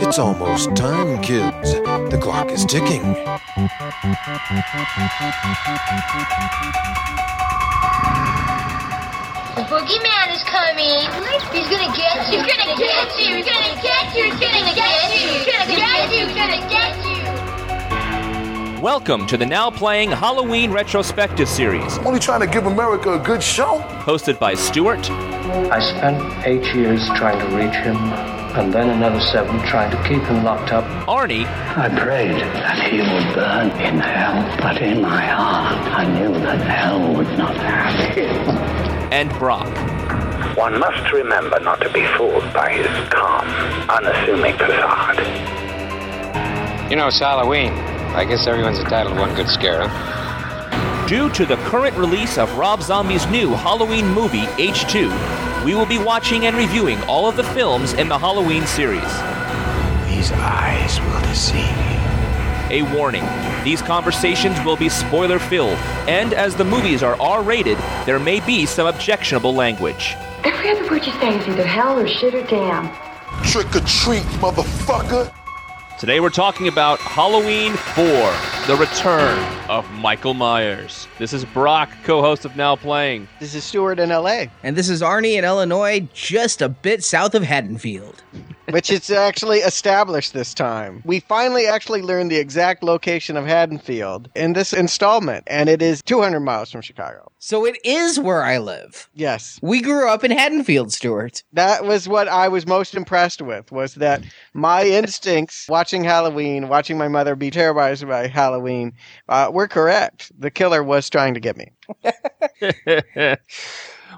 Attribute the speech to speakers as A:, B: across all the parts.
A: It's almost time, kids. The clock is ticking.
B: The boogeyman is coming. He's gonna get you. He's gonna get you. He's gonna get you. He's gonna get you. He's gonna get you. He's gonna get you.
C: Welcome to the now playing Halloween retrospective series,
D: I'm only trying to give America a good show.
C: hosted by Stuart,
E: I spent eight years trying to reach him, and then another seven trying to keep him locked up.
C: Arnie,
F: I prayed that he would burn in hell, but in my heart I knew that hell would not have him.
C: and Brock.
G: One must remember not to be fooled by his calm, unassuming facade.
H: You know, it's Halloween. I guess everyone's entitled to one good scare, huh?
C: Due to the current release of Rob Zombie's new Halloween movie, H2, we will be watching and reviewing all of the films in the Halloween series.
F: These eyes will deceive you.
C: A warning these conversations will be spoiler filled, and as the movies are R rated, there may be some objectionable language.
I: Every other word you say is either hell or shit or damn.
D: Trick or treat, motherfucker.
C: Today we're talking about Halloween 4, The Return of Michael Myers. This is Brock, co host of Now Playing.
J: This is Stuart in LA,
K: And this is Arnie in Illinois, just a bit south of Haddonfield.
J: which is actually established this time. We finally actually learned the exact location of Haddonfield in this installment, and it is 200 miles from Chicago.
K: So it is where I live.
J: Yes,
K: We grew up in Haddonfield, Stuart.
J: that was what I was most impressed with was that my instincts watching Halloween, watching my mother be terrorized by Halloween, uh, were correct. The killer was trying to get me.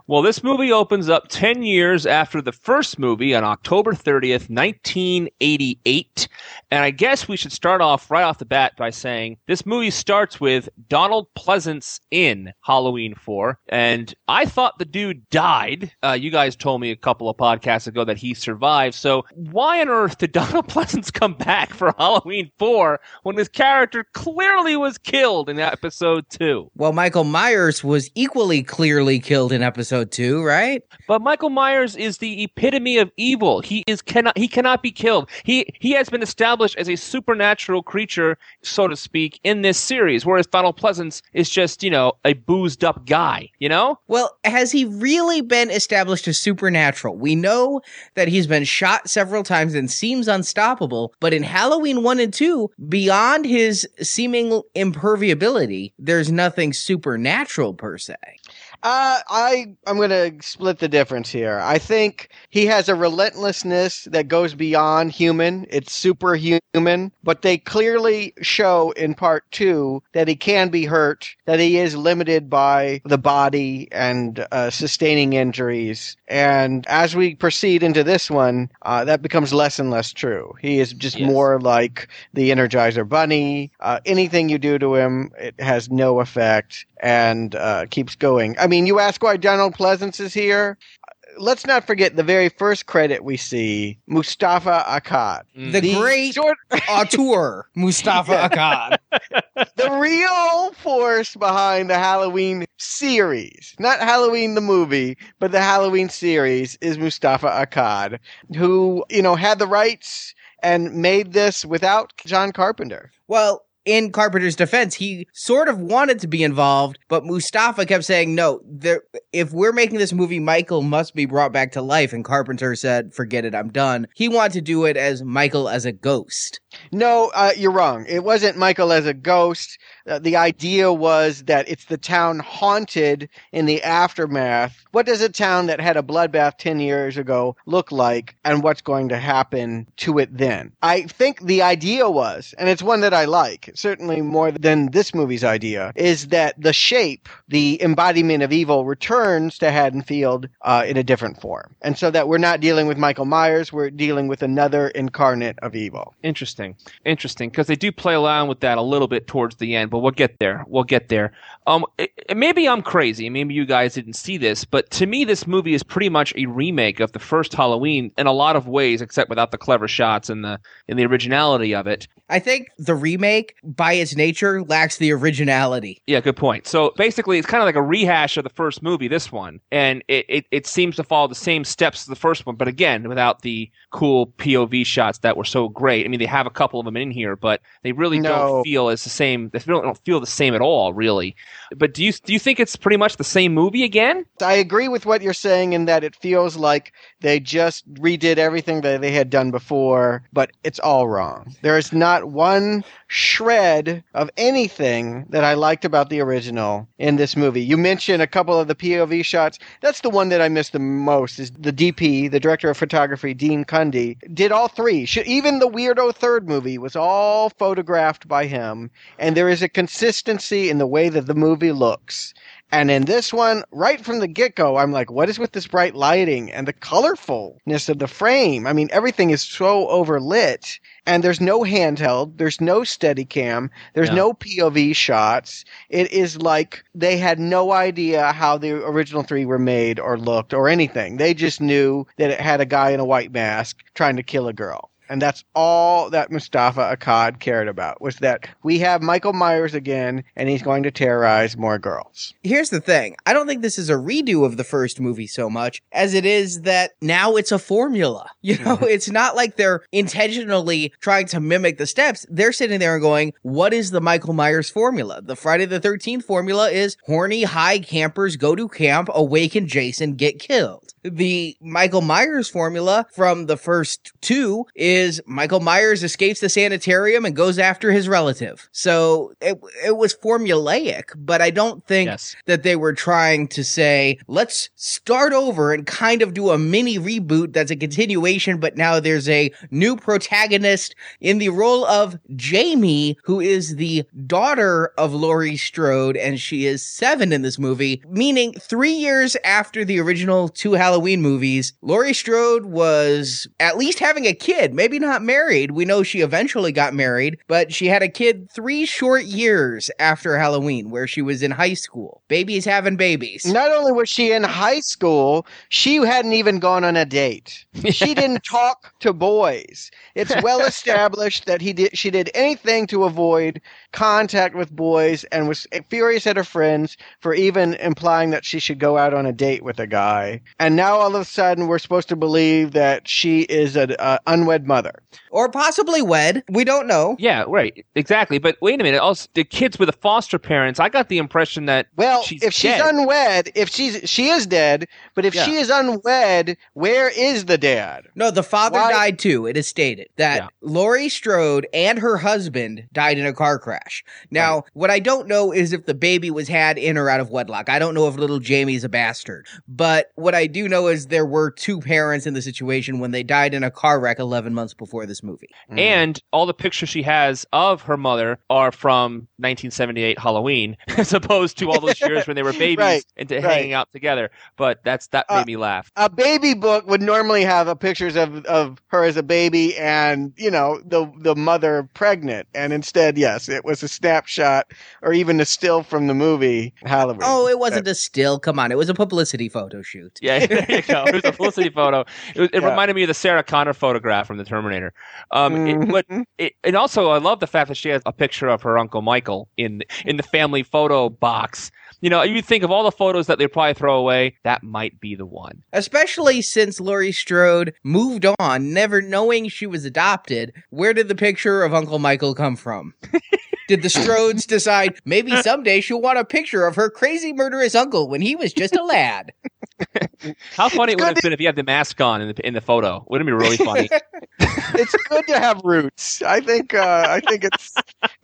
C: well, this movie opens up 10 years after the first movie on October 30th, 1988. And I guess we should start off right off the bat by saying this movie starts with Donald Pleasence in Halloween 4. And I thought the dude died. Uh, you guys told me a couple of podcasts ago that he survived. So why on earth did Donald Pleasence come back for Halloween 4 when his character clearly was killed in episode 2?
K: Well, Michael Myers was equally clearly killed in episode two, right?
C: But Michael Myers is the epitome of evil. He is cannot he cannot be killed. He he has been established as a supernatural creature, so to speak, in this series. Whereas Donald Pleasence is just you know a boozed up guy. You know.
K: Well, has he really been established as supernatural? We know that he's been shot several times and seems unstoppable, but in Halloween 1 and 2, beyond his seeming imperviability, there's nothing supernatural per se.
J: Uh, I I'm gonna split the difference here. I think he has a relentlessness that goes beyond human. It's superhuman, but they clearly show in part two that he can be hurt, that he is limited by the body and uh, sustaining injuries. And as we proceed into this one, uh, that becomes less and less true. He is just
C: Yes.
J: more like the Energizer Bunny. Uh, anything you do to him, it has no effect and uh, keeps going. I mean, you ask why Donald Pleasence is here. Let's not forget the very first credit we see, Moustapha Akkad. Mm.
K: The, great
J: short-
K: auteur, Moustapha Akkad.
J: the real force behind the Halloween series, not Halloween the movie, but the Halloween series is Moustapha Akkad, who, you know, had the rights and made this without John Carpenter.
K: Well, in Carpenter's defense, he sort of wanted to be involved, but Moustapha kept saying, no, there, if we're making this movie, Michael must be brought back to life. And Carpenter said, forget it, I'm done. He wanted to do it as Michael as a ghost.
J: No, uh, you're wrong. It wasn't Michael as a ghost. Uh, the idea was that it's the town haunted in the aftermath. What does a town that had a bloodbath 10 years ago look like, and what's going to happen to it then? I think the idea was, and it's one that I like, certainly more than this movie's idea, is that the shape, the embodiment of evil, returns to Haddonfield uh, in a different form. And so that we're not dealing with Michael Myers, we're dealing with another incarnate of evil.
C: Interesting. Interesting, interesting, because they do play around with that a little bit towards the end, but we'll get there. We'll get there. Um, it, it- maybe I'm crazy, maybe you guys didn't see this, but to me, this movie is pretty much a remake of the first Halloween in a lot of ways, except without the clever shots and the and the originality of it.
K: I think the remake, by its nature, lacks the originality.
C: Yeah, good point. So basically, it's kind of like a rehash of the first movie, this one, and it, it, it seems to follow the same steps as the first one, but again, without the cool POV shots that were so great. I mean, they have a couple of them in here, but they really
J: No.
C: don't feel as the same. They don't, don't feel the same at all, really. But do you do you think it's pretty much the same movie again?
J: I agree with what you're saying in that it feels like they just redid everything that they had done before, but it's all wrong. There is not one shred of anything that I liked about the original in this movie. You mentioned a couple of the POV shots. That's the one that I missed the most is the DP, the director of photography, Dean Cundey, did all three. Even the weirdo third movie was all photographed by him, and there is a consistency in the way that the movie looks. And in this one, right from the get go, I'm like, what is with this bright lighting and the colorfulness of the frame? I mean, everything is so overlit. And there's no handheld, there's no steady cam, there's
C: Yeah.
J: no POV shots. It is like they had no idea how the original three were made or looked or anything. They just knew that it had a guy in a white mask trying to kill a girl. And that's all that Moustapha Akkad cared about was that we have Michael Myers again and he's going to terrorize more girls.
K: Here's the thing I don't think this is a redo of the first movie so much as it is that now it's a formula. You know, it's not like they're intentionally trying to mimic the steps. They're sitting there and going, What is the Michael Myers formula? The Friday the 13th formula is horny high campers go to camp, awaken Jason, get killed. The Michael Myers formula from the first two is Michael Myers escapes the sanitarium and goes after his relative. So it, it was formulaic, but I don't think
C: Yes.
K: that they were trying to say, let's start over and kind of do a mini reboot that's a continuation, but now there's a new protagonist in the role of Jamie, who is the daughter of Laurie Strode, and she is seven in this movie, meaning three years after the original two Halloween movies, Laurie Strode was at least having a kid, maybe not married. We know she eventually got married, but she had a kid three short years after Halloween, where she was in high school. Babies having babies.
J: Not only was she in high school, she hadn't even gone on a date. She didn't talk to boys. It's well established that he did she did anything to avoid contact with boys and was furious at her friends for even implying that she should go out on a date with a guy. And now all of a sudden we're supposed to believe that she is an uh, unwed mother.
K: Or possibly wed. We don't know.
C: Yeah, right, exactly. But wait a minute. Also, the kids with the foster parents. I got the impression that
J: Well,
C: she's
J: if she's
C: dead.
J: unwed, if she's she is dead, but if
C: Yeah.
J: she is unwed, where is the dad?
K: No, the father
J: Why-
K: died too. It is stated that
C: Yeah.
K: Laurie Strode and her husband died in a car crash. Now, what I don't know is if the baby was had in or out of wedlock. I don't know if little Jamie's a bastard. But what I do know is there were two parents in the situation when they died in a car wreck 11 months before this movie.
C: And all the pictures she has of her mother are from 1978 Halloween, as opposed to all those years when they were babies
J: Right,
C: and to
J: right.
C: hanging out together. But that's that made
J: Uh,
C: me laugh.
J: a baby book would normally have a pictures of, of her as a baby and you know the the mother pregnant and instead yes it was a snapshot or even a still from the movie Halloween.
K: Oh, it wasn't a still. Come on. It was a publicity photo shoot.
C: Yeah, there you go. It was a publicity photo. It, was, it
J: Yeah.
C: reminded me of the Sarah Connor photograph from the Terminator. Um, it, but
J: Mhm.
C: it, and also, I love the fact that she has a picture of her uncle Michael in in the family photo box. You know, you think of all the photos that they probably throw away, that might be the one.
K: Especially since Laurie Strode moved on, never knowing she was adopted. Where did the picture of Uncle Michael come from? did the Strodes decide maybe someday she'll want a picture of her crazy murderous uncle when he was just a lad?
C: How funny it would
J: good
C: have been if you had the mask on in the in the photo. Wouldn't it be really funny?
J: it's good to have roots. I think uh, I think it's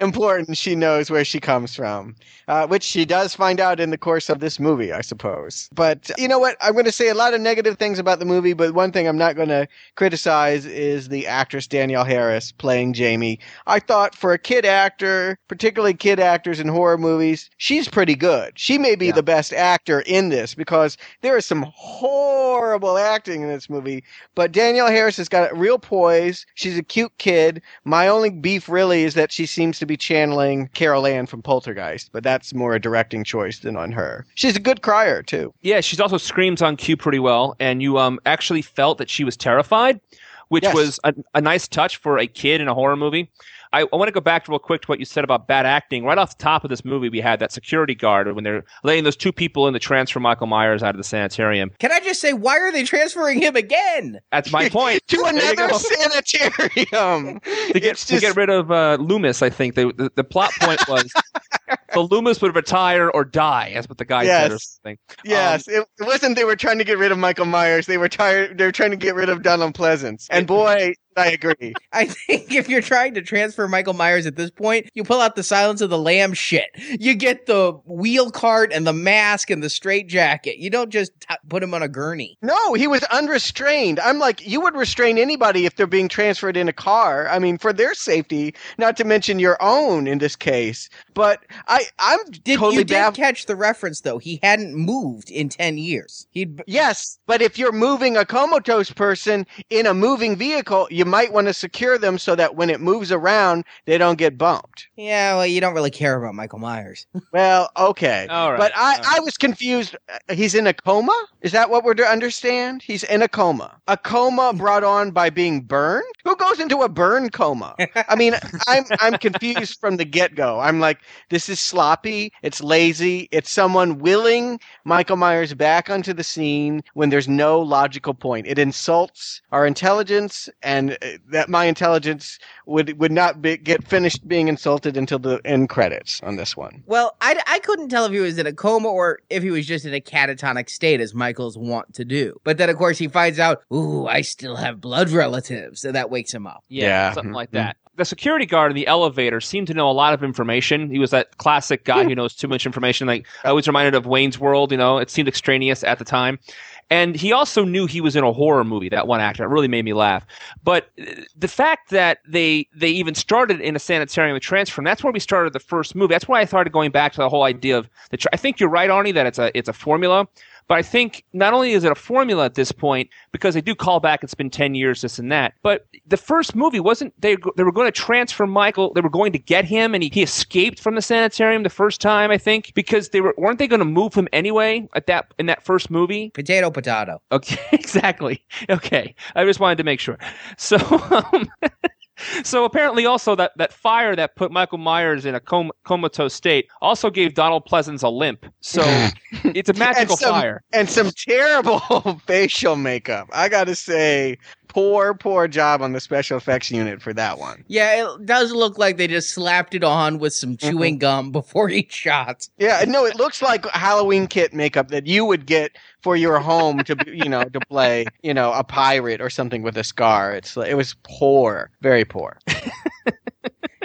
J: important she knows where she comes from, uh, which she does find out in the course of this movie, I suppose. But you know what? I'm going to say a lot of negative things about the movie, but one thing I'm not going to criticize is the actress Danielle Harris playing Jamie. I thought for a kid actor, particularly kid actors in horror movies, she's pretty good. She may be
C: Yeah.
J: the best actor in this because there is some horrible acting in this movie, but Danielle Harris has got a real poise. She's a cute kid. My only beef really is that she seems to be channeling Carol Anne from Poltergeist, but that's more a directing choice than on her. She's a good crier too.
C: Yeah, she's also screams on cue pretty well, and you um actually felt that she was terrified, which
J: Yes.
C: was a, a nice touch for a kid in a horror movie. I, I want to go back real quick to what you said about bad acting. Right off the top of this movie, we had that security guard when they're laying those two people in the transfer Michael Myers out of the sanitarium.
K: Can I just say, why are they transferring him again?
C: That's my point.
J: to another sanitarium.
C: to get
J: It's
C: to get rid of uh, Loomis, I think they, the, the plot point was the Loomis would retire or die. That's what the guy said or
J: Yes.
C: something.
J: Yes,
C: Um,
J: it, it wasn't. They were trying to get rid of Michael Myers. They were tired. They were trying to get rid of Donald Pleasence. And boy, I agree.
K: I think if you're trying to transfer Michael Myers at this point, you pull out the Silence of the Lamb shit. You get the wheel cart and the mask and the straight jacket. You don't just t- put him on a gurney.
J: No, he was unrestrained. I'm like, you would restrain anybody if they're being transferred in a car. I mean, for their safety, not to mention your own in this case. But I, I'm
K: Did
J: totally
K: you did
J: baffled.
K: catch the reference though? He hadn't moved in ten years. He'd
J: Yes, but if you're moving a comatose person in a moving vehicle, you might want to secure them so that when it moves around, they don't get bumped.
K: yeah. Well, you don't really care about Michael Myers.
J: Well, okay.
C: All right,
J: But I,
C: all
J: I was confused. Uh, He's in a coma? Is that what we're to understand? He's in a coma. A coma brought on by being burned? Who goes into a burn coma? I mean, I'm I'm confused from the get-go. I'm like, this is sloppy, it's lazy, it's someone willing Michael Myers back onto the scene when there's no logical point. It insults our intelligence and that my intelligence would would not be, get finished being insulted until the end credits on this one.
K: Well, I, I couldn't tell if he was in a coma or if he was just in a catatonic state, as Michael's want to do. But then, of course, he finds out, ooh, I still have blood relatives, and that wakes him up.
C: Yeah,
J: Yeah.
C: something like
J: Mhm.
C: that. The security guard in the elevator seemed to know a lot of information. He was that classic guy who knows too much information. Like I was reminded of Wayne's World. You know, it seemed extraneous at the time. And he also knew he was in a horror movie. That one actor it really made me laugh. But uh, the fact that they they even started in a sanitarium with transfer, that's where we started the first movie. That's why I started going back to the whole idea of the. Tra- I think you're right, Arnie, that it's a it's a formula. But I think not only is it a formula at this point because they do call back it's been 10 years this and that, but the first movie wasn't they they were going to transfer Michael, they were going to get him and he, he escaped from the sanitarium the first time I think because they were weren't they going to move him anyway at that in that first movie?
K: Potato, potato.
C: Okay, exactly. Okay. I just wanted to make sure. So um, So apparently, also that, that fire that put Michael Myers in a com- comatose state also gave Donald Pleasence a limp. So it's a magical
J: and some,
C: fire.
J: And some terrible facial makeup. I gotta say, poor, poor job on the special effects unit for that one.
K: Yeah, it does look like they just slapped it on with some mm-hmm. chewing gum before each shot.
J: Yeah, no, it looks like Halloween kit makeup that you would get for your home to, you know, to play, you know, a pirate or something with a scar. It's it was poor, very poor.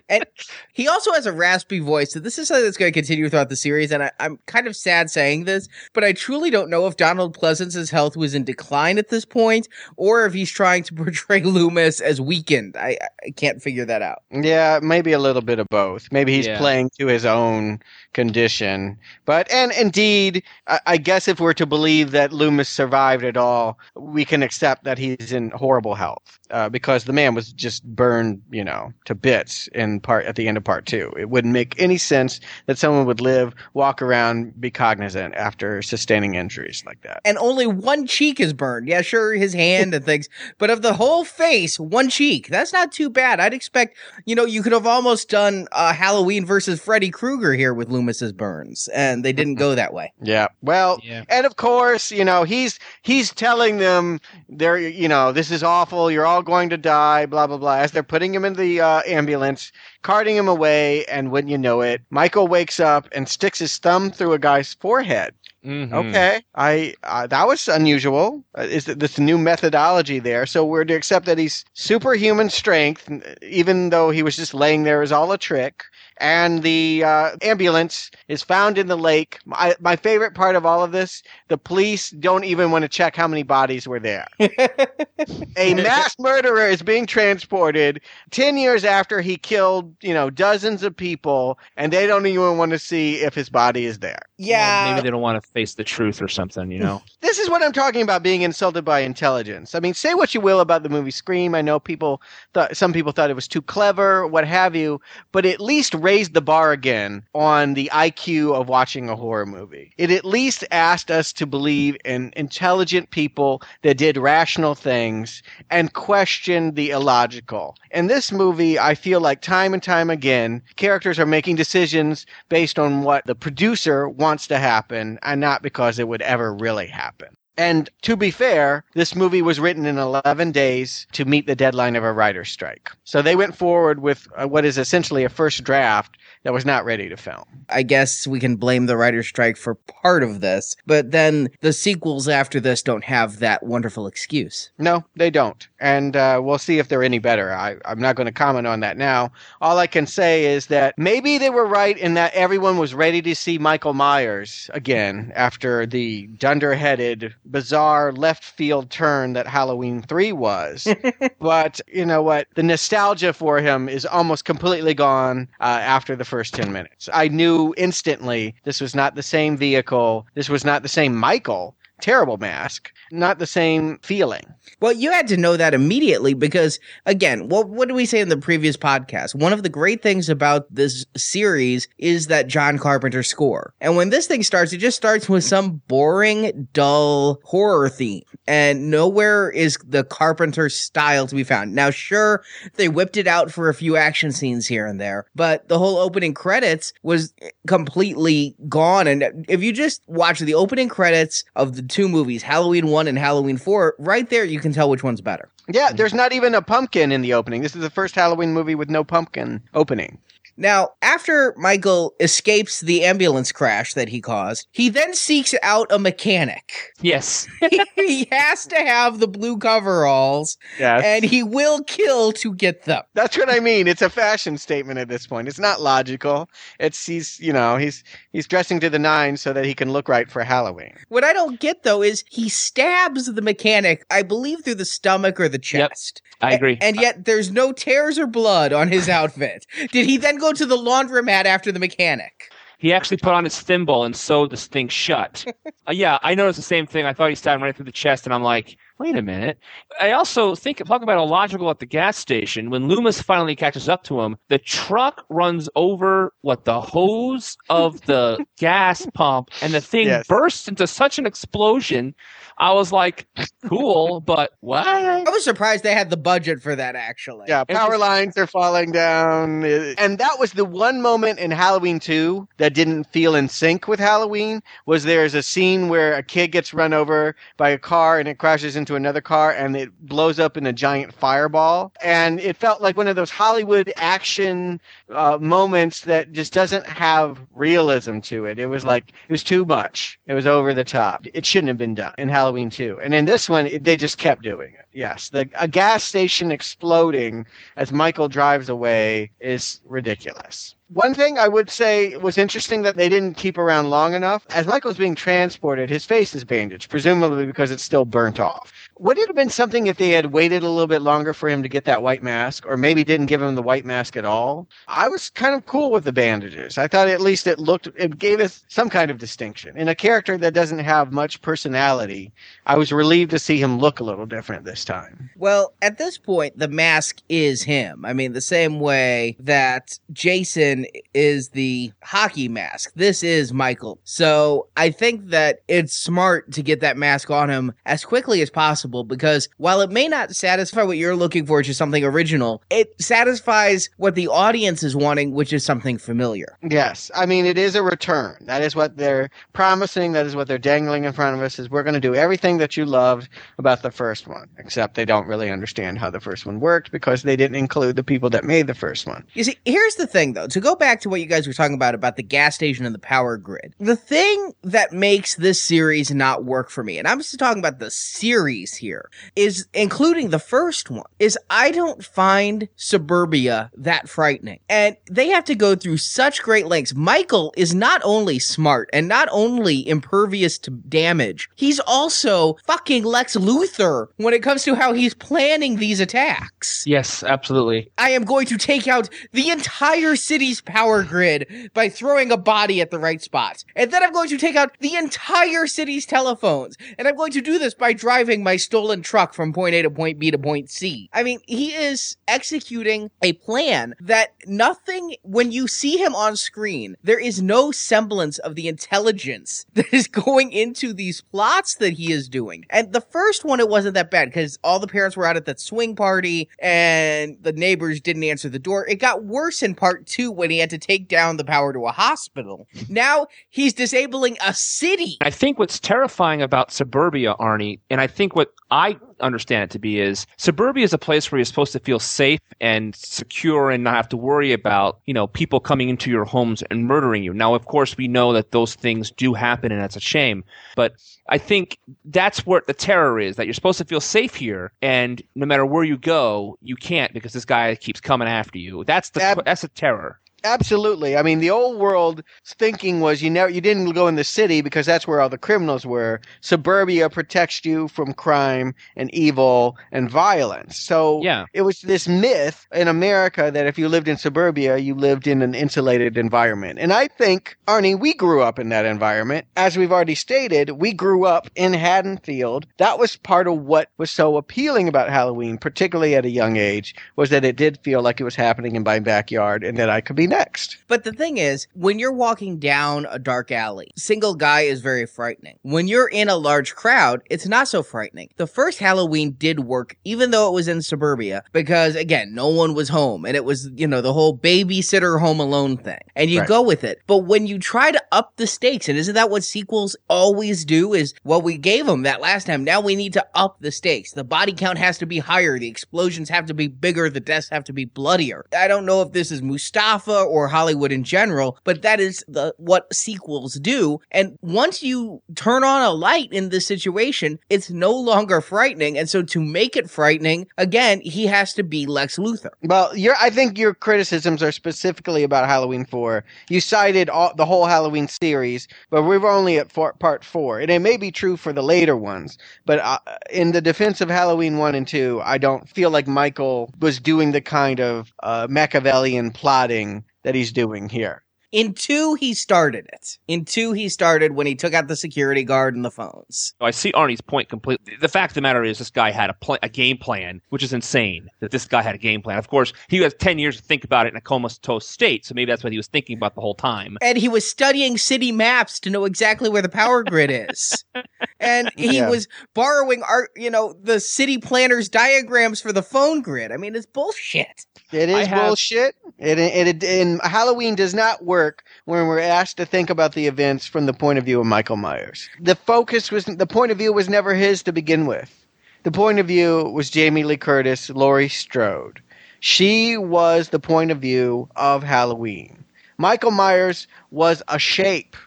K: And he also has a raspy voice, so this is something that's going to continue throughout the series. And I, I'm kind of sad saying this, but I truly don't know if Donald Pleasence's health was in decline at this point, or if he's trying to portray Loomis as weakened. I, I can't figure that out.
J: Yeah, maybe a little bit of both. Maybe he's
K: Yeah.
J: playing to his own condition. But and indeed, I, I guess if we're to believe that Loomis survived at all, we can accept that he's in horrible health uh, because the man was just burned, you know, to bits in part at the end of part two. It wouldn't make any sense that someone would live, walk around, be cognizant after sustaining injuries like that.
K: And only one cheek is burned. Yeah, sure, his hand and things, but of the whole face, one cheek. That's not too bad. I'd expect, you know, you could have almost done uh, Halloween versus Freddy Krueger here with Loomis's burns, and they didn't go that way.
J: Yeah. Well, and of course, you know, he's he's telling them they're you know, this is awful, you're all going to die, blah blah blah, as they're putting him in the uh, ambulance, carting him away, and when you know it, Michael wakes up and sticks his thumb through a guy's forehead.
C: Mhm.
J: Okay, I uh, that was unusual. Uh, is that this new methodology there? So we're to accept that he's superhuman strength, even though he was just laying there as all a trick, and the uh, ambulance is found in the lake. My, my favorite part of all of this the police don't even want to check how many bodies were there. a mass murderer is being transported 10 years after he killed, you know, dozens of people, and they don't even want to see if his body is there.
K: Yeah.
C: Maybe they don't want to face the truth or something, you know?
J: This is what I'm talking about being insulted by intelligence. I mean, say what you will about the movie Scream. I know people thought some people thought it was too clever, what have you, but at least raised the bar again on the IQ of watching a horror movie. It at least asked us to believe in intelligent people that did rational things and questioned the illogical. In this movie, I feel like time and time again, characters are making decisions based on what the producer wants to happen and not because it would ever really happen. And to be fair, this movie was written in 11 days to meet the deadline of a writer's strike. So they went forward with uh, what is essentially a first draft that was not ready to film.
K: I guess we can blame the writer's strike for part of this, but then the sequels after this don't have that wonderful excuse.
J: No, they don't. And uh, we'll see if they're any better. I, I'm not going to comment on that now. All I can say is that maybe they were right in that everyone was ready to see Michael Myers again after the dunderheaded, bizarre left field turn that Halloween 3 was. but you know what? The nostalgia for him is almost completely gone uh, after the first 10 minutes. I knew instantly this was not the same vehicle, this was not the same Michael. Terrible mask, not the same feeling.
K: Well, you had to know that immediately because, again, what what did we say in the previous podcast? One of the great things about this series is that John Carpenter score. And when this thing starts, it just starts with some boring, dull horror theme. And nowhere is the Carpenter style to be found. Now, sure, they whipped it out for a few action scenes here and there, but the whole opening credits was completely gone. And if you just watch the opening credits of the two movies, Halloween 1 and Halloween 4, right there you can tell which one's better.
J: Yeah, there's not even a pumpkin in the opening. This is the first Halloween movie with no pumpkin opening.
K: Now, after Michael escapes the ambulance crash that he caused, he then seeks out a mechanic.
C: Yes.
K: he has to have the blue coveralls,
J: Yes.
K: and he will kill to get them.
J: That's what I mean. It's a fashion statement at this point. It's not logical. It's he's you know he's he's dressing to the nines so that he can look right for Halloween.
K: What I don't get though is he stabs the mechanic, I believe, through the stomach or the chest. Yep.
C: I agree.
K: And yet there's no tears or blood on his outfit. Did he then go to the laundromat after the mechanic?
C: He actually put on his thimble and sewed this thing shut. uh, yeah, I noticed the same thing. I thought he stabbed him right through the chest, and I'm like, wait a minute. I also think, talking about illogical at the gas station, when Loomis finally catches up to him, the truck runs over, what, the hose of the gas pump, and the thing
J: Yes.
C: bursts into such an explosion. I was like, cool, but what?
K: I was surprised they had the budget for that actually.
J: Yeah, power
C: just-
J: lines are falling down, and that was the one moment in Halloween two that didn't feel in sync with Halloween. Was there's a scene where a kid gets run over by a car and it crashes into another car and it blows up in a giant fireball, and it felt like one of those Hollywood action uh, moments that just doesn't have realism to it. It was like it was too much. It was over the top. It shouldn't have been done in Halloween 2. And in this one, it, they just kept doing it. Yes, the a gas station exploding as Michael drives away is ridiculous. One thing I would say was interesting that they didn't keep around long enough. As Michael's being transported, his face is bandaged, presumably because it's still burnt off. Would it have been something if they had waited a little bit longer for him to get that white mask, or maybe didn't give him the white mask at all? I was kind of cool with the bandages. I thought at least it looked, it gave us some kind of distinction. In a character that doesn't have much personality, I was relieved to see him look a little different this time.
K: Well, at this point, the mask is him. I mean, the same way that Jason is the hockey mask. This is Michael. So I think that it's smart to get that mask on him as quickly as possible because while it may not satisfy what you're looking for, which is something original, it satisfies what the audience is wanting, which is something familiar.
J: Yes, I mean it is a return. That is what they're promising. That is what they're dangling in front of us. Is we're going to do everything that you loved about the first one, except they don't really understand how the first one worked because they didn't include the people that made the first one.
K: You see, here's the thing though. To go back to what you guys were talking about about the gas station and the power grid. The thing that makes this series not work for me, and I'm just talking about the series here is including the first one is I don't find suburbia that frightening. And they have to go through such great lengths. Michael is not only smart and not only impervious to damage, he's also fucking Lex Luthor when it comes to how he's planning these attacks.
C: Yes, absolutely.
K: I am going to take out the entire city's power grid by throwing a body at the right spot. And then I'm going to take out the entire city's telephones. And I'm going to do this by driving my stolen truck from point A to point B to point C. I mean, he is executing a plan that nothing, when you see him on screen, there is no semblance of the intelligence that is going into these plots that he is doing. And the first one, it wasn't that bad because all the parents were out at that swing party and the neighbors didn't answer the door. It got worse in part two when he had to take down the power to a hospital. Now he's disabling a city.
C: I think what's terrifying about suburbia, Arnie, and I think what I understand it to be is suburbia is a place where you're supposed to feel safe and secure and not have to worry about, you know, people coming into your homes and murdering you. Now, of course, we know that those things do happen and that's a shame, but I think that's what the terror is that you're supposed to feel safe here and no matter where you go, you can't because this guy keeps coming after you. That's the that's the terror.
J: Absolutely. I mean, the old world thinking was you never you didn't go in the city because that's where all the criminals were. Suburbia protects you from crime and evil and violence. So
C: Yeah.
J: it was this myth in America that if you lived in suburbia, you lived in an insulated environment. And I think, Arnie, we grew up in that environment. As we've already stated, we grew up in Haddonfield. That was part of what was so appealing about Halloween, particularly at a young age, was that it did feel like it was happening in my backyard and that I could be next.
K: But the thing is, when you're walking down a dark alley, single guy is very frightening. When you're in a large crowd, it's not so frightening. The first Halloween did work, even though it was in suburbia, because again, no one was home and it was, you know, the whole babysitter home alone thing. And you
J: Right.
K: go with it. But when you try to up the stakes, and isn't that what sequels always do? Is, well, we gave them that last time. Now we need to up the stakes. The body count has to be higher. The explosions have to be bigger. The deaths have to be bloodier. I don't know if this is Moustapha or Hollywood in general, but that is the what sequels do. And once you turn on a light in this situation, it's no longer frightening. And so to make it frightening, again, he has to be Lex Luthor.
J: Well, I think your criticisms are specifically about Halloween 4. You cited all, the whole Halloween series, but we're only at four, part 4. And it may be true for the later ones, but uh, in the defense of Halloween 1 and 2, I don't feel like Michael was doing the kind of uh, Machiavellian plotting that he's doing here.
K: In two, he started it. In two, he started when he took out the security guard and the phones.
C: I see Arnie's point completely. The fact of the matter is, this guy had a, pl- a game plan, which is insane. That this guy had a game plan. Of course, he has ten years to think about it in a comatose state, so maybe that's what he was thinking about the whole time.
K: And he was studying city maps to know exactly where the power grid is. and he
C: Yeah.
K: was borrowing art, you know, the city planners diagrams for the phone grid. I mean, it's bullshit.
J: It is
K: have-
J: bullshit. It, it, it, and Halloween does not work when we're asked to think about the events from the point of view of Michael Myers. The focus was, the point of view was never his to begin with. The point of view was Jamie Lee Curtis, Laurie Strode. She was the point of view of Halloween. Michael Myers was a shape.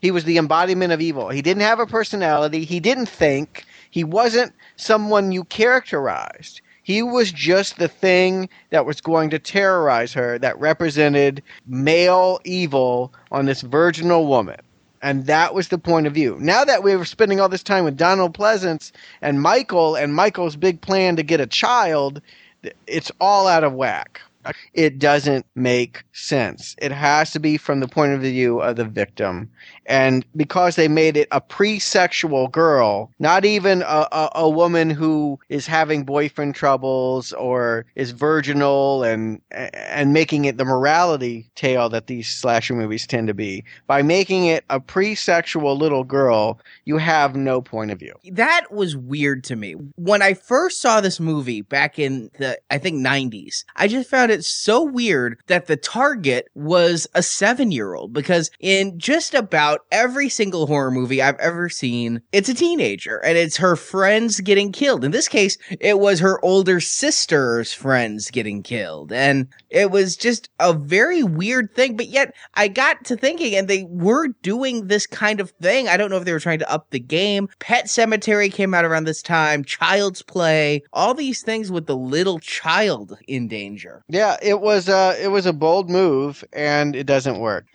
J: He was the embodiment of evil. He didn't have a personality. He didn't think. He wasn't someone you characterized. He was just the thing that was going to terrorize her, that represented male evil on this virginal woman. And that was the point of view. Now that we were spending all this time with Donald Pleasence and Michael and Michael's big plan to get a child, it's all out of whack. It doesn't make sense. It has to be from the point of view of the victim. And because they made it a pre sexual girl, not even a, a, a woman who is having boyfriend troubles or is virginal and, and making it the morality tale that these slasher movies tend to be, by making it a pre sexual little girl, you have no point of view.
K: That was weird to me. When I first saw this movie back in the, I think, 90s, I just found it so weird that the target was a seven year old because in just about every single horror movie I've ever seen, it's a teenager and it's her friends getting killed. In this case, it was her older sister's friends getting killed. And it was just a very weird thing. But yet I got to thinking and they were doing this kind of thing. I don't know if they were trying to up the game. Pet Sematary came out around this time, Child's Play, all these things with the little child in danger.
J: Yeah, it was uh it was a bold move and it doesn't work.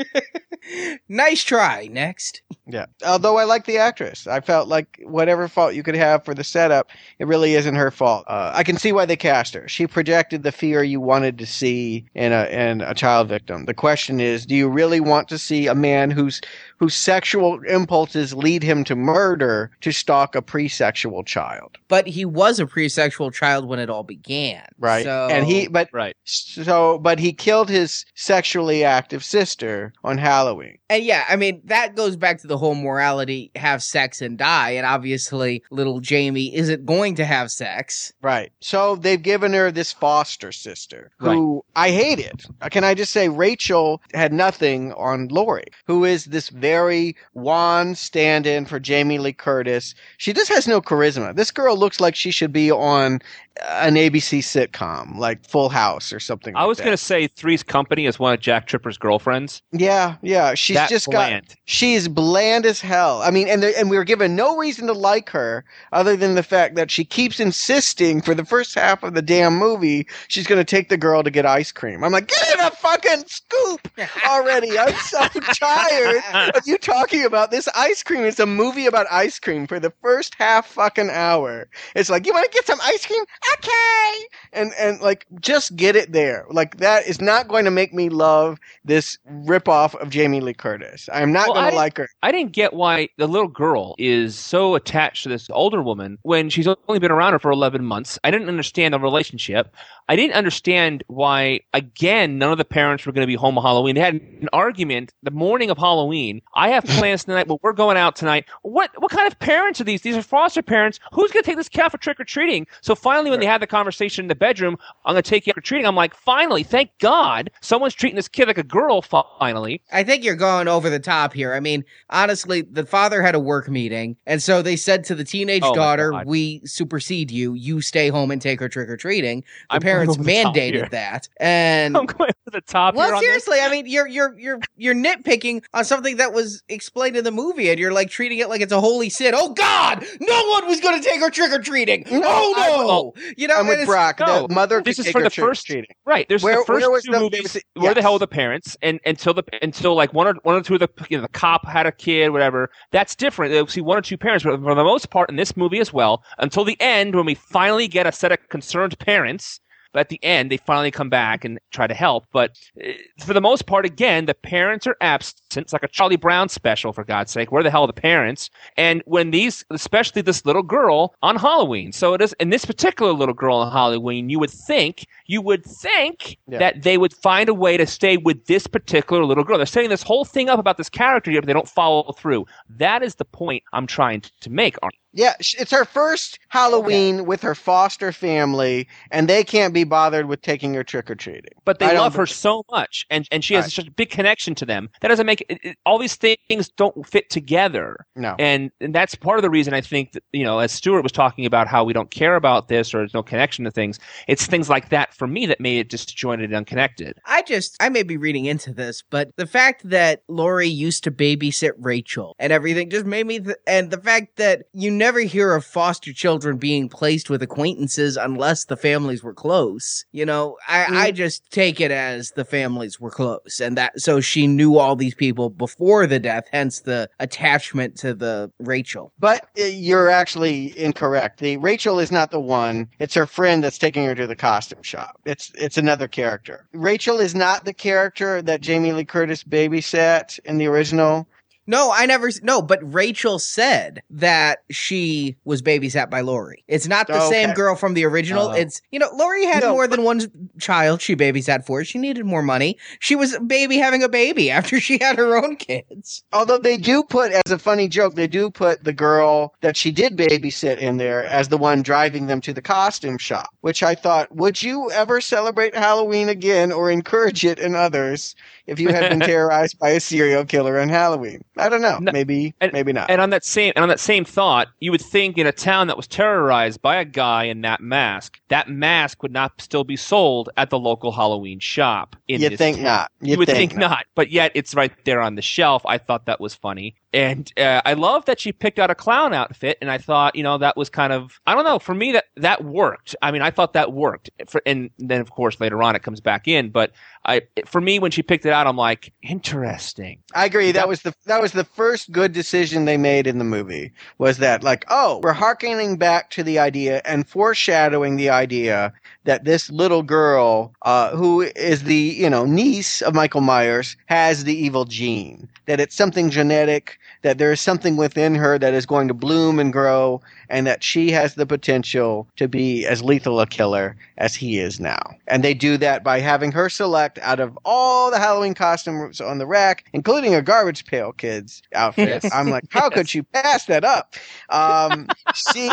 K: nice try. Next.
J: Yeah. Although I like the actress. I felt like whatever fault you could have for the setup, it really isn't her fault. Uh, I can see why they cast her. She projected the fear you wanted to see in a in a child victim. The question is, do you really want to see a man whose whose sexual impulses lead him to murder to stalk a pre-sexual child?
K: But he was a pre-sexual child when it all began.
J: Right.
K: So
J: And he but
C: Right.
J: So but he killed his sexually active sister on Halloween.
K: And yeah, I mean, that goes back to the whole morality have sex and die. And obviously, little Jamie isn't going to have sex.
J: Right. So they've given her this foster sister who I hated. Can I just say Rachel had nothing on Laurie, who is this very wan stand in for Jamie Lee Curtis. She just has no charisma. This girl looks like she should be on an ABC sitcom, like Full House or something
C: I
J: like
C: was
J: that.
C: going to say Three's Company is one of Jack Tripper's girlfriends.
J: Yeah, yeah. She's
C: That
J: just
C: bland.
J: got. She's bland as hell. I mean, and there, and we were given no reason to like her other than the fact that she keeps insisting for the first half of the damn movie she's going to take the girl to get ice cream. I'm like, get in a fucking scoop already. I'm so tired of you talking about this ice cream. It's a movie about ice cream for the first half fucking hour. It's like, you want to get some ice cream? Okay. And and like just get it there. Like that is not going to make me love this ripoff of Jamie Lee Curtis. I'm not
C: Well,
J: going to like her.
C: I didn't get why the little girl is so attached to this older woman when she's only been around her for 11 months. I didn't understand the relationship. I didn't understand why, again, none of the parents were going to be home on Halloween. They had an argument the morning of Halloween. I have plans tonight, but we're going out tonight. What what kind of parents are these? These are foster parents. Who's going to take this kid for trick or treating? So finally, when they had the conversation in the bedroom, I'm going to take you out for treating. I'm like, finally, thank God, someone's treating this kid like a girl. Finally,
K: I think you're going over the top here. I mean, honestly, the father had a work meeting, and so they said to the teenage
C: Oh
K: daughter, "We supersede you. You stay home and take her trick or treating." The
C: I'm
K: parents
C: going over the top
K: mandated that, and
C: I'm going to the top. here
K: well,
C: on this.
K: seriously, I mean, you're you're you're you're nitpicking on something that was explained in the movie, and you're like treating it like it's a holy sin. Oh God, no one was going to take her trick or treating.
J: No,
K: oh
J: I-
K: no,
J: well,
K: you know,
J: I'm with
K: it's-
J: Brock.
C: No,
J: the mother
C: this is
J: take
C: for the first
J: treating.
C: Right. There's
J: Where-
C: the first
J: where
C: two
J: the-
C: movies.
J: there was-
C: Where the hell
J: yes.
C: are the parents? And until the until like one or one or two of the you know the cop had a kid, whatever. That's different. They'll see one or two parents, but for the most part in this movie as well, until the end when we finally get a set of concerned parents. But at the end, they finally come back and try to help. But uh, for the most part, again, the parents are absent. It's like a Charlie Brown special, for God's sake. Where the hell are the parents? And when these, especially this little girl on Halloween. So it is, in this particular little girl on Halloween, you would think, you would think
J: Yeah.
C: that they would find a way to stay with this particular little girl. They're setting this whole thing up about this character here, but they don't follow through. That is the point I'm trying to make. Arnie.
J: Yeah, it's her first Halloween with her foster family, and they can't be bothered with taking her trick or treating.
C: but they
J: I
C: love her so much and, and she has
J: Right.
C: such a big connection to them that doesn't make it, it- all these things don't fit together
J: No.
C: and, and that's part of the reason i think that you know as stuart was talking about how we don't care about this or there's no connection to things it's things like that for me that made it disjointed and unconnected
K: I just, I may be reading into this, but the fact that Laurie used to babysit Rachel and everything just made me, th- and the fact that you never hear of foster children being placed with acquaintances unless the families were close. You know, I, I just take it as the families were close and that, so she knew all these people before the death, hence the attachment to the Rachel.
J: But uh, you're actually incorrect. The Rachel is not the one. It's her friend that's taking her to the costume shop. It's it's another character. Rachel is not the character that Jamie Lee Curtis babysat in the original.
K: No, I never. No, but Rachel said that she was babysat by Laurie. It's not the
J: Oh,
K: same girl from the original.
J: Oh.
K: It's you know, Laurie had
J: No,
K: more than one child she babysat for. She needed more money. She was a baby having a baby after she had her own kids.
J: Although they do put as a funny joke, they do put the girl that she did babysit in there as the one driving them to the costume shop. Which I thought, would you ever celebrate Halloween again or encourage it in others if you had been terrorized by a serial killer on Halloween? I don't know. maybe, maybe not.
C: And on that same and on that same thought, you would think in a town that was terrorized by a guy in that mask, that mask would not still be sold at the local Halloween shop. In
J: You think
C: town.
J: not.
C: You,
J: You
C: would
J: think
C: think, not. but yet it's right there on the shelf. I thought that was funny, and uh, I love that she picked out a clown outfit. And I thought, you know, that was kind of I don't know for me that that worked. I mean, I thought that worked. For, and then of course later on it comes back in, but I for me when she picked it out, I'm like, interesting.
J: I agree. That was the that was the first good decision they made in the movie. Was that like, oh, we're harkening back to the idea and foreshadowing the idea that this little girl, uh, who is the you know niece of Michael Myers, has the evil gene. That it's something genetic. That there is something within her that is going to bloom and grow, and that she has the potential to be as lethal a killer as he is now. And they do that by having her select out of all the Halloween costumes on the rack, including a garbage pail kid's outfit.
L: Yes.
J: I'm like, how could she pass that up? Um, she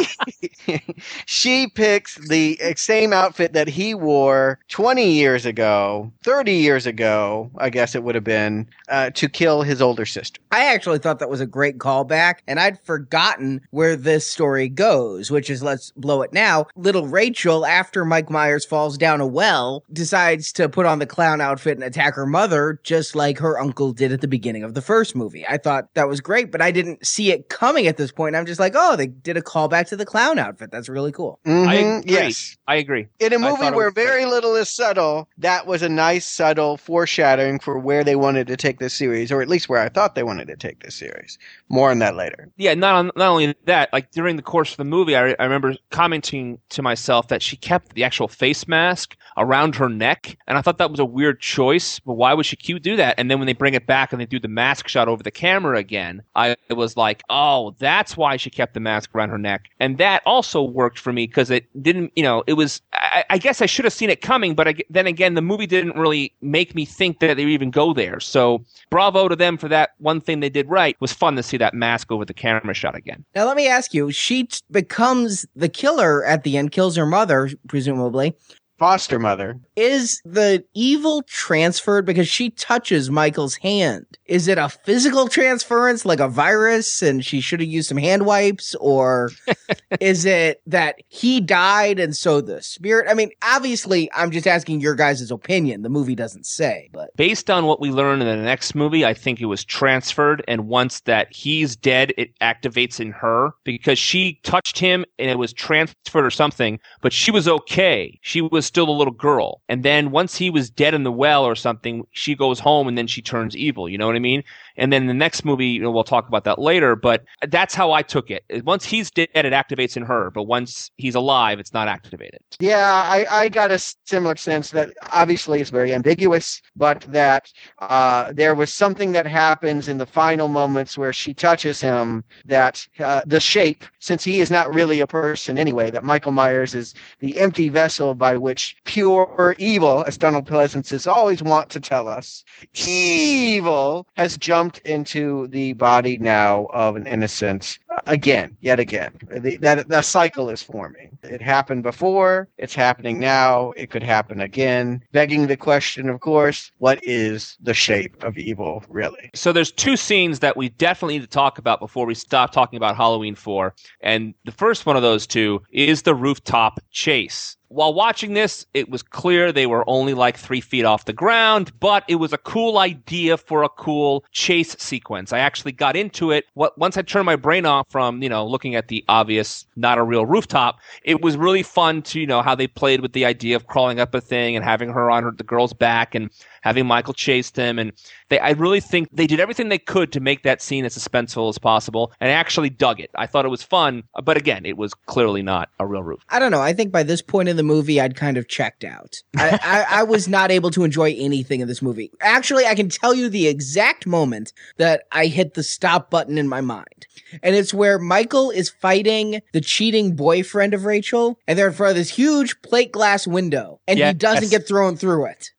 J: she picks the same outfit that he wore 20 years ago, 30 years ago, I guess it would have been, uh, to kill his older sister.
K: I actually thought that was a great callback, and I'd forgotten where this story goes, which is let's blow it now. Little Rachel, after Mike Myers falls down a well, decides to put on the clown outfit and attack her mother, just like her uncle did at the beginning of the first movie. I thought that was great, but I didn't see it coming at this point. I'm just like, oh, they did a callback to the clown outfit. That's really cool.
C: I
J: Mhm,
C: agree.
J: yes.
C: I agree.
J: In a movie where
C: was great.
J: very little is subtle, that was a nice subtle foreshadowing for where they wanted to take this series, or at least where I thought they wanted to take this series. More on that later.
C: Yeah, not on, not only that, like during the course of the movie, I, I remember commenting to myself that she kept the actual face mask around her neck, and I thought that was a weird choice. But why would she do that? And then when they bring it back and they do the mask shot over the camera again, I was like, oh, that's why she kept the mask around her neck, and that also worked for me because it didn't, you know, it was. I, I guess I should have seen it coming, but I, then again, the movie didn't really make me think that they even go there. So bravo to them for that. One thing they did right was fun to see that mask over the camera shot again.
K: Now, let me ask you, she becomes the killer at the end, kills her mother, presumably.
J: Foster mother.
K: Is the evil transferred because she touches Michael's hand? Is it a physical transference like a virus and she should have used some hand wipes? Or is it that he died and so the spirit? I mean, obviously, I'm just asking your guys' opinion. The movie doesn't say, but
C: Based on what we learn in the next movie, I think it was transferred. And once that he's dead, it activates in her because she touched him and it was transferred or something, but she was okay. She was still a little girl. And then once he was dead in the well or something, she goes home and then she turns evil. You know what I mean? And then the next movie, you know, we'll talk about that later, but that's how I took it. Once he's dead, it activates in her, but once he's alive, it's not activated.
J: Yeah, I, I got a similar sense that obviously it's very ambiguous, but that uh, there was something that happens in the final moments where she touches him that uh, the shape, since he is not really a person anyway, that Michael Myers is the empty vessel by which pure evil, as Donald Pleasence is always want to tell us, evil has jumped into the body now of an innocent again, yet again. The, that that cycle is forming. It happened before. It's happening now. It could happen again. Begging the question, of course, what is the shape of evil really?
C: So there's two scenes that we definitely need to talk about before we stop talking about Halloween 4. And the first one of those two is the rooftop chase. While watching this, it was clear they were only like three feet off the ground, but it was a cool idea for a cool chase sequence. I actually got into it. What once I turned my brain off from you know looking at the obvious, not a real rooftop, it was really fun to you know how they played with the idea of crawling up a thing and having her on her, the girl's back and having Michael chase them. And they, I really think they did everything they could to make that scene as suspenseful as possible. And I actually dug it. I thought it was fun, but again, it was clearly not a real roof.
K: I don't know. I think by this point in the movie, I'd kind of checked out. I, I, I was not able to enjoy anything in this movie. Actually, I can tell you the exact moment that I hit the stop button in my mind. And it's where Michael is fighting the cheating boyfriend of Rachel, and they're in front of this huge plate glass window, and he doesn't get thrown through it.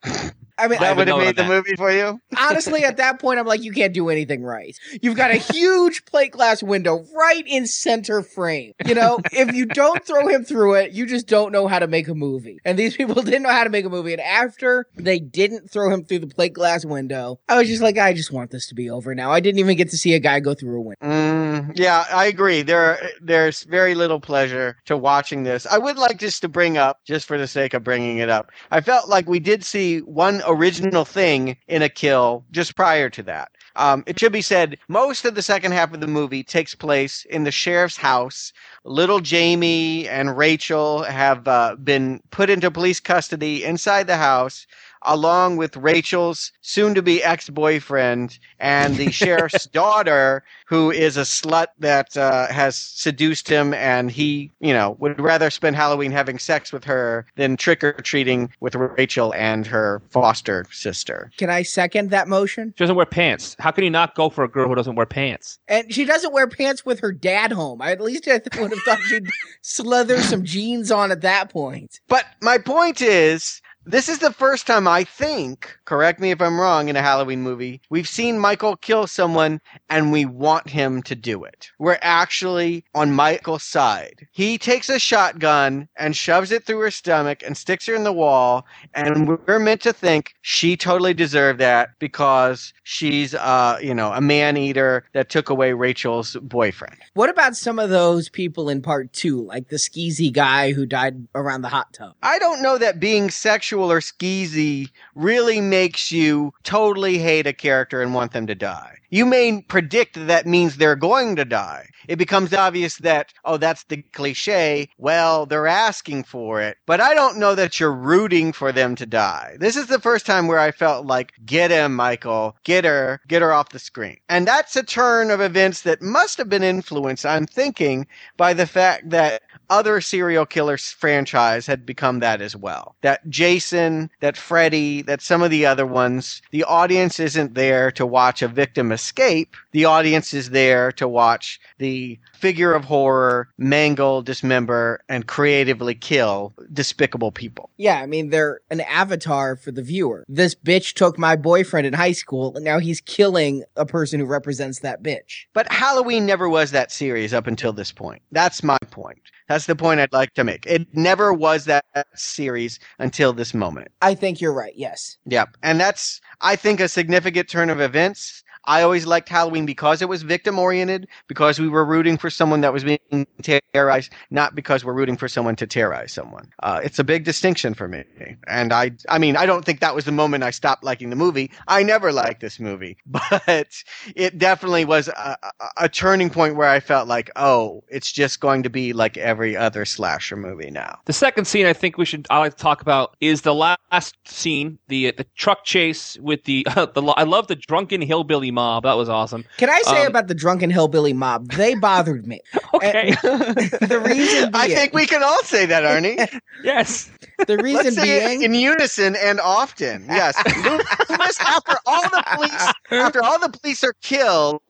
K: I mean,
J: that would have made the
C: that.
J: movie for you.
K: honestly, at that point, I'm like, you can't do anything right. You've got a huge plate glass window right in center frame. You know, if you don't throw him through it, you just don't know how to make a movie. And these people didn't know how to make a movie. And after they didn't throw him through the plate glass window, I was just like, I just want this to be over now. I didn't even get to see a guy go through a window.
J: Mm, yeah, I agree. There, there's very little pleasure to watching this. I would like just to bring up, just for the sake of bringing it up, I felt like we did see one original thing in a kill just prior to that. Um, it should be said, most of the second half of the movie takes place in the sheriff's house. Little Jamie and Rachel have uh, been put into police custody inside the house, along with Rachel's soon to be ex boyfriend and the sheriff's daughter, who is a slut that uh, has seduced him. And he, you know, would rather spend Halloween having sex with her than trick or treating with Rachel and her foster sister.
K: Can I second that motion?
C: She doesn't wear pants. How can you not go for a girl who doesn't wear pants?
K: And she doesn't wear pants with her dad home. I at least I would have thought she'd slither some jeans on at that point.
J: But my point is, this is the first time I think, correct me if I'm wrong, in a Halloween movie, we've seen Michael kill someone and we want him to do it. We're actually on Michael's side. He takes a shotgun and shoves it through her stomach and sticks her in the wall, and we're meant to think she totally deserved that because she's, uh, you know, a man eater that took away Rachel's boyfriend.
K: What about some of those people in part two, like the skeezy guy who died around the hot tub?
J: I don't know that being sexual or skeezy really makes you totally hate a character and want them to die. You may predict that, that means they're going to die. It becomes obvious that, oh, that's the cliche. Well, they're asking for it. But I don't know that you're rooting for them to die. This is the first time where I felt like, get him, Michael. Get her. Get her off the screen. And that's a turn of events that must have been influenced, I'm thinking, by the fact that other serial killer franchise had become that as well. That Jason, that Freddy, that some of the other ones, the audience isn't there to watch a victim escape. The audience is there to watch the figure of horror mangle, dismember, and creatively kill despicable people.
K: Yeah, I mean, they're an avatar for the viewer. This bitch took my boyfriend in high school, and now he's killing a person who represents that bitch.
J: But Halloween never was that series up until this point. That's my point. That's the point I'd like to make. It never was that series until this moment.
K: I think you're right, yes.
J: Yep. And that's, I think, a significant turn of events. I always liked Halloween because it was victim oriented, because we were rooting for someone that was being terrorized, not because we're rooting for someone to terrorize someone. Uh, it's a big distinction for me. And I, I mean, I don't think that was the moment I stopped liking the movie. I never liked this movie, but it definitely was a, a, turning point where I felt like, oh, it's just going to be like every other slasher movie now.
C: The second scene I think we should I like to talk about is the last scene, the the truck chase with the the I love the drunken hillbilly mob. That was awesome.
K: Can I say
C: Um,
K: about the drunken hillbilly mob? They bothered me.
C: Okay.
K: the reason
J: I think we can all say that, Arnie.
C: yes.
K: The reason
J: Let's say
K: being
J: it in unison and often. Yes. Loomis, after all the police, after all the police are killed,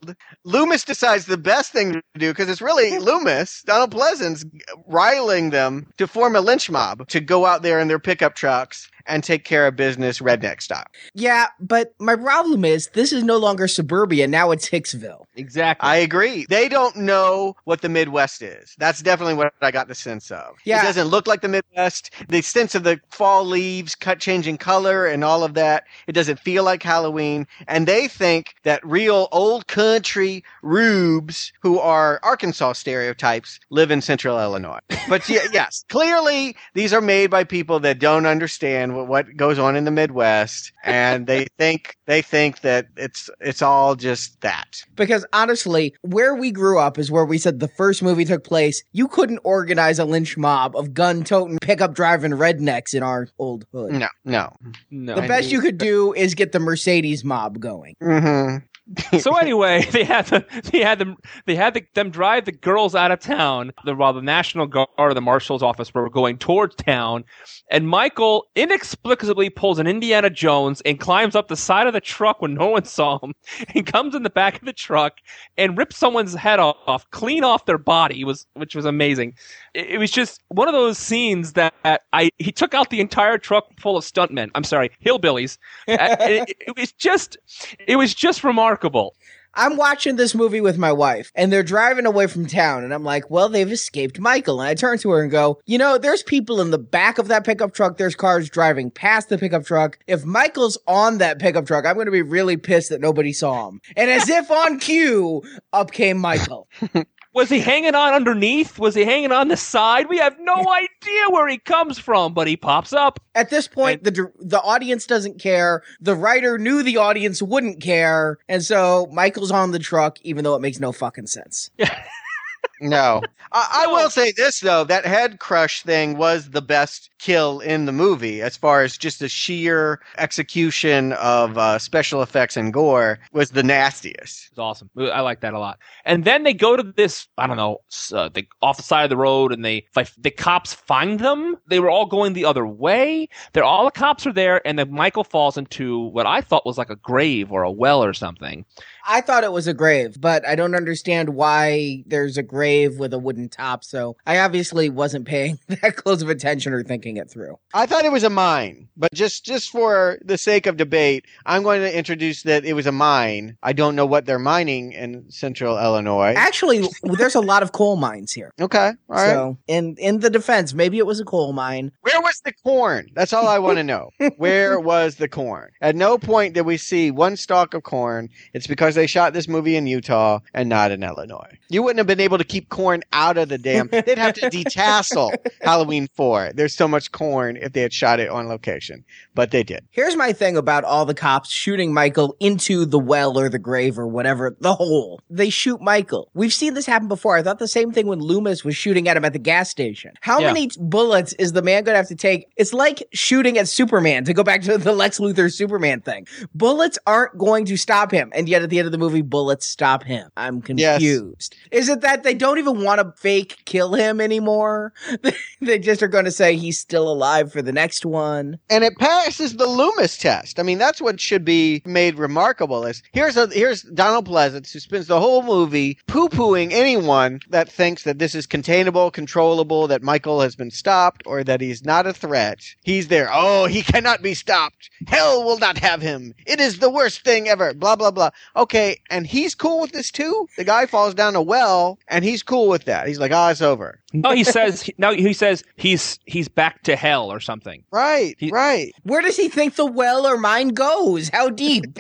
J: Loomis decides the best thing to do because it's really Loomis, Donald Pleasence, riling them to form a lynch mob to go out there in their pickup trucks and take care of business redneck style.
K: Yeah, but my problem is this is no longer suburbia. Now it's Hicksville.
C: Exactly.
J: I agree. They don't know what the Midwest is. That's definitely what I got the sense of.
K: Yeah.
J: It doesn't look like the Midwest. The sense of the fall leaves, cut changing color, and all of that. It doesn't feel like Halloween. And they think that real old country rubes who are Arkansas stereotypes live in central Illinois. But ye- yes, clearly these are made by people that don't understand what, what goes on in the Midwest. And they think, they think that it's, it's all just that.
K: Because honestly, where we grew up is where we said the first movie took place. You couldn't organize a lynch mob of gun toting, pickup driving rednecks in our old hood.
J: No, no.
C: No.
K: The best you could do is get the Mercedes mob going.
J: hmm
C: so anyway, they had the, they had them they had the, them drive the girls out of town. The, while the National Guard or the marshal's office were going towards town, and Michael inexplicably pulls an Indiana Jones and climbs up the side of the truck when no one saw him, and comes in the back of the truck and rips someone's head off, clean off their body, was which was amazing. It, it was just one of those scenes that I he took out the entire truck full of stuntmen. I'm sorry, hillbillies. Uh, it, it was just it was just remarkable.
K: I'm watching this movie with my wife and they're driving away from town and I'm like, well, they've escaped Michael. And I turn to her and go, you know, there's people in the back of that pickup truck. There's cars driving past the pickup truck. If Michael's on that pickup truck, I'm going to be really pissed that nobody saw him. And as if on cue, up came Michael.
C: Was he hanging on underneath? Was he hanging on the side? We have no idea where he comes from, but he pops up.
K: At this point, the the audience doesn't care. The writer knew the audience wouldn't care, and so Michael's on the truck, even though it makes no fucking sense.
J: No. I, I will say this though, that head crush thing was the best kill in the movie as far as just the sheer execution of uh, special effects and gore was the nastiest.
C: It's awesome. I like that a lot. And then they go to this, I don't know, uh, they off the side of the road, and they the cops find them. They were all going the other way. They're all the cops are there, and then Michael falls into what I thought was like a grave or a well or something.
K: I thought it was a grave, but I don't understand why there's a grave with a wooden top. So I obviously wasn't paying that close of attention or thinking it through.
J: I thought it was a mine, but just just for the sake of debate, I'm going to introduce that it was a mine. I don't know what they're mining in central Illinois.
K: Actually, there's a lot of coal mines here.
J: Okay, all right.
K: So in in the defense, maybe it was a coal mine.
J: Where was the corn? That's all I want to know. Where was the corn? At no point did we see one stalk of corn. It's because they shot this movie in Utah and not in Illinois. You wouldn't have been able to keep corn out of the damn. They'd have to detassel Halloween 4. There's so much corn if they had shot it on location, but they did.
K: Here's my thing about all the cops shooting Michael into the well or the grave or whatever, the hole. They shoot Michael. We've seen this happen before. I thought the same thing when Loomis was shooting at him at the gas station. How
C: Yeah.
K: many bullets is the man going to have to take? It's like shooting at Superman to go back to the Lex Luthor Superman thing. Bullets aren't going to stop him. And yet at the end of the movie, bullets stop him. I'm confused. Is it that they don't even want to fake kill him anymore? they just are going to say he's still alive for the next one.
J: and it passes the Loomis test. I mean, that's what should be made remarkable. Is here's a here's Donald Pleasence who spends the whole movie poo pooing anyone that thinks that this is containable, controllable, that Michael has been stopped, or that he's not a threat. He's there. Oh, he cannot be stopped. Hell will not have him. It is the worst thing ever. Blah blah blah. Okay, and he's cool with this too. The guy falls down a well, and he's cool with that. He's like, ah, it's over.
C: No, he says no. He says he's he's back to hell or something.
J: Right, right.
K: Where does he think the well or mine goes? How deep?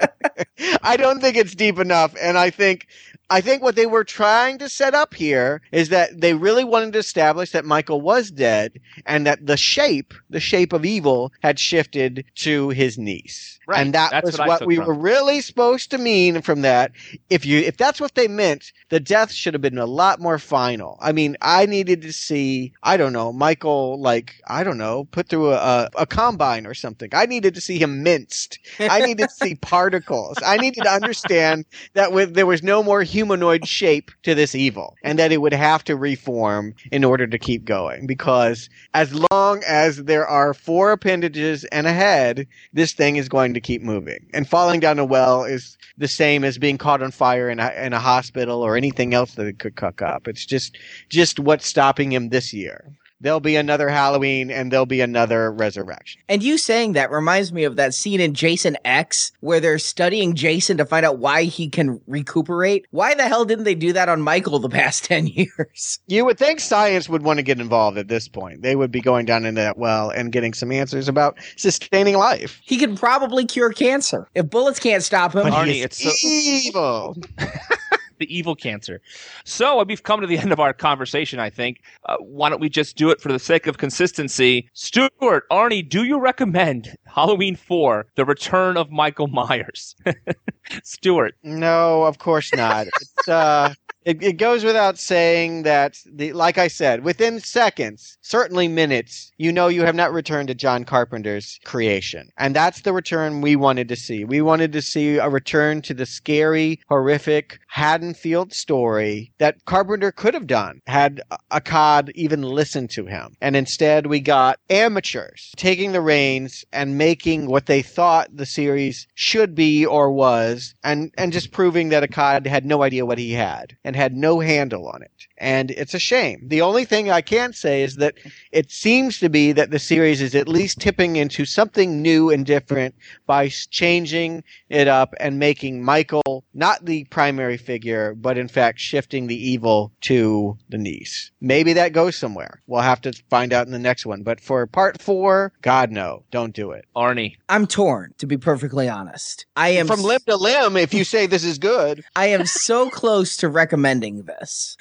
J: I don't think it's deep enough, and I think I think what they were trying to set up here is that they really wanted to establish that Michael was dead and that the shape, the shape of evil, had shifted to his niece.
C: Right,
J: And that
C: that's
J: was
C: what
J: what, we
C: from
J: were really supposed to mean from that. If you if that's what they meant, the death should have been a lot more final. I mean, I needed to see, I don't know, Michael like, I don't know, put through a, a, combine or something. I needed to see him minced. I needed to see particles. I needed to understand that with, there was no more humanoid shape to this evil and that it would have to reform in order to keep going because as long as there are four appendages and a head, this thing is going to keep moving. And falling down a well is the same as being caught on fire in a, in a hospital or anything else that it could cook up. It's just, just what's stopping him this year. There'll be another Halloween and there'll be another resurrection.
K: And you saying that reminds me of that scene in Jason X where they're studying Jason to find out why he can recuperate. Why the hell didn't they do that on Michael the past 10 years?
J: You would think science would want to get involved at this point. They would be going down into that well and getting some answers about sustaining life.
K: He could probably cure cancer. If bullets can't stop him,
C: Arnie, it's so,
J: Evil.
C: the evil cancer. So we've come to the end of our conversation. I think. Uh, why don't we just do it for the sake of consistency? Stuart, Arnie, do you recommend Halloween Four: The Return of Michael Myers? Stuart,
J: No, of course not. It's uh It, it goes without saying that, the, like I said, within seconds, certainly minutes, you know you have not returned to John Carpenter's creation. And that's the return we wanted to see. We wanted to see a return to the scary, horrific Haddonfield story that Carpenter could have done had Akkad even listened to him. And instead, we got amateurs taking the reins and making what they thought the series should be or was, and, and just proving that Akkad had no idea what he had and had no handle on it. And it's a shame. The only thing I can say is that it seems to be that the series is at least tipping into something new and different by changing it up and making Michael not the primary figure, but in fact shifting the evil to the niece. Maybe that goes somewhere. We'll have to find out in the next one. But for part four, God no, don't do it.
C: Arnie.
K: I'm torn, to be perfectly honest. I am
J: From limb to limb, if you say this is good.
K: I am so close to recommending this.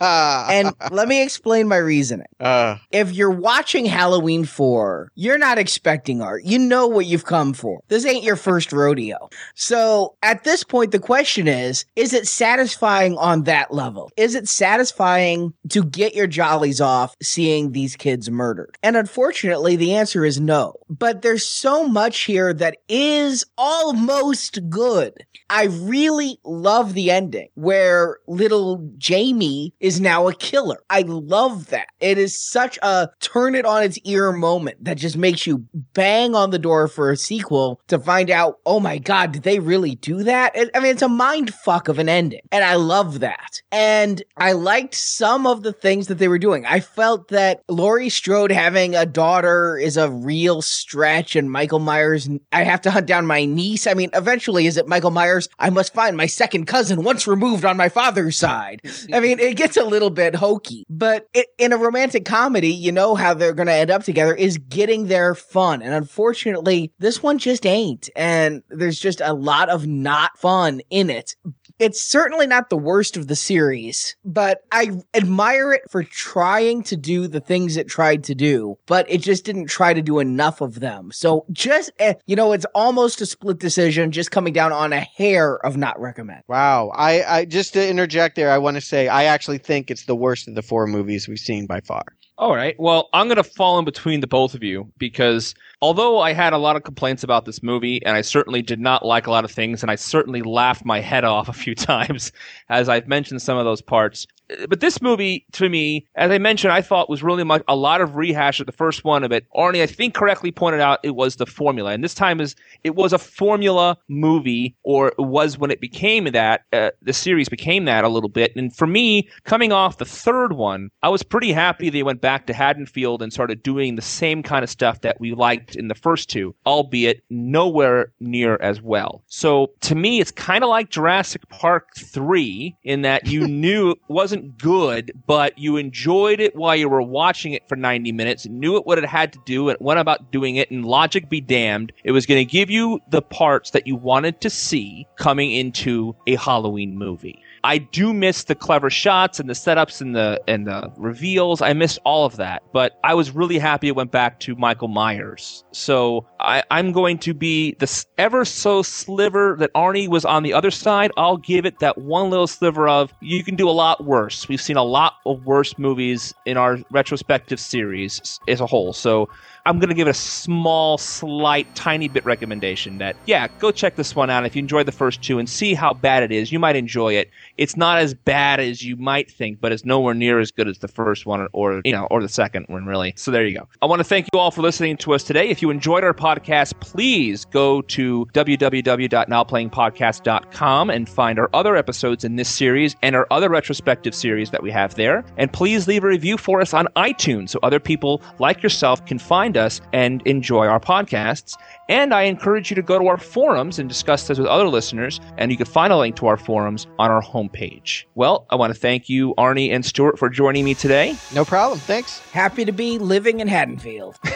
K: and let me explain my reasoning.
J: Uh,
K: if you're watching Halloween 4, you're not expecting art. You know what you've come for. This ain't your first rodeo. So at this point, the question is, is it satisfying on that level? Is it satisfying to get your jollies off seeing these kids murdered? And unfortunately, the answer is no. But there's so much here that is almost good. I really love the ending where little Jamie is now a killer. I love that. It is such a turn it on its ear moment that just makes you bang on the door for a sequel to find out, oh my God, did they really do that? I mean, it's a mind fuck of an ending. And I love that. And I liked some of the things that they were doing. I felt that Laurie Strode having a daughter is a real stretch and Michael Myers, I have to hunt down my niece. I mean, eventually, is it Michael Myers? I must find my second cousin once removed on my father's side. I mean, it gets a little bit hokey, but it, in a romantic comedy, you know how they're going to end up together is getting their fun. And unfortunately, this one just ain't. And there's just a lot of not fun in it. It's certainly not the worst of the series, but I admire it for trying to do the things it tried to do, but it just didn't try to do enough of them. So just, eh, you know, it's almost a split decision, just coming down on a hair of not recommend.
J: Wow. I, I just to interject there, I want to say I actually think it's the worst of the four movies we've seen by far.
C: All right. Well, I'm going to fall in between the both of you because although I had a lot of complaints about this movie and I certainly did not like a lot of things and I certainly laughed my head off a few times as I've mentioned some of those parts. But this movie, to me, as I mentioned, I thought was really much a lot of rehash of the first one of it. Arnie, I think correctly pointed out it was the formula, and this time is it was a formula movie, or it was when it became that. Uh, the series became that a little bit, and for me, coming off the third one, I was pretty happy they went back to Haddonfield and started doing the same kind of stuff that we liked in the first two, albeit nowhere near as well. So to me, it's kind of like Jurassic Park three in that you knew it wasn't good, but you enjoyed it while you were watching it for 90 minutes, knew it what it had to do, and went about doing it, and logic be damned, it was going to give you the parts that you wanted to see coming into a Halloween movie. I do miss the clever shots and the setups and the and the reveals. I missed all of that, but I was really happy it went back to Michael Myers. So I, I'm going to be the ever so sliver that Arnie was on the other side. I'll give it that one little sliver of you can do a lot worse. We've seen a lot of worse movies in our retrospective series as a whole. So I'm going to give it a small, slight, tiny bit recommendation that, yeah, go check this one out. If you enjoyed the first two and see how bad it is, you might enjoy it. It's not as bad as you might think, but it's nowhere near as good as the first one or, you know, or the second one, really. So there you go. I want to thank you all for listening to us today. If you enjoyed our podcast, please go to www.nowplayingpodcast.com and find our other episodes in this series and our other retrospective series that we have there. And please leave a review for us on iTunes so other people like yourself can find us and enjoy our podcasts. And I encourage you to go to our forums and discuss this with other listeners. And you can find a link to our forums on our homepage. Well, I want to thank you, Arnie and Stuart, for joining me today.
J: No problem. Thanks.
K: Happy to be living in Haddonfield.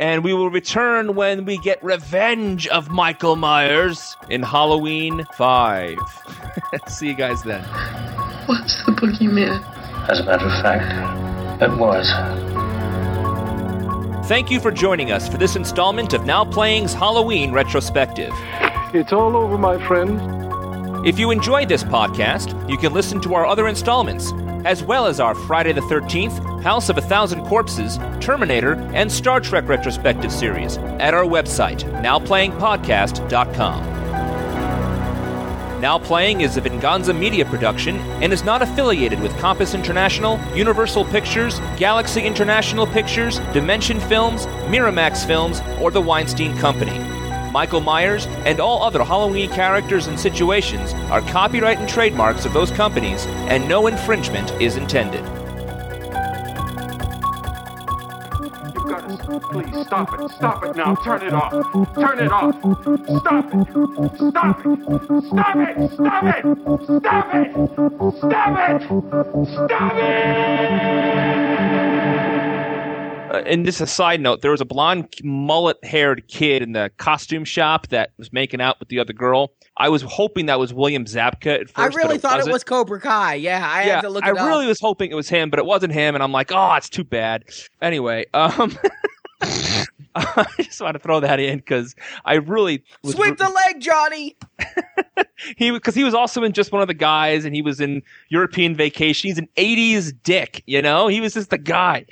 C: And we will return when we get revenge of Michael Myers in Halloween 5. See you guys then.
L: What's the boogeyman?
E: As a matter of fact, it was.
C: Thank you for joining us for this installment of Now Playing's Halloween retrospective.
M: It's all over, my friend.
C: If you enjoyed this podcast, you can listen to our other installments, as well as our Friday the 13th, House of a Thousand Corpses, Terminator, and Star Trek retrospective series at our website, nowplayingpodcast.com. Now Playing is a Venganza media production and is not affiliated with Compass International, Universal Pictures, Galaxy International Pictures, Dimension Films, Miramax Films, or the Weinstein Company. Michael Myers and all other Halloween characters and situations are copyright and trademarks of those companies, and no infringement is intended.
M: Please stop it. Stop it now. Turn it off. Turn it off. Stop it. Stop it. Stop it. Stop it. Stop it. Stop it. Stop it.
C: Uh, and just a side note, there was a blonde, mullet-haired kid in the costume shop that was making out with the other girl. I was hoping that was William Zabka at first.
K: I
C: but
K: really thought it
C: wasn't.
K: was Cobra Kai. Yeah, I
C: yeah,
K: had to look
C: I
K: it up.
C: I really was hoping it was him, but it wasn't him, and I'm like, oh, it's too bad. Anyway, um, I just want to throw that in because I really was
K: Sweep the leg, Johnny.
C: he because he was also in just one of the guys, and he was in European Vacation. He's an '80s dick, you know. He was just the guy.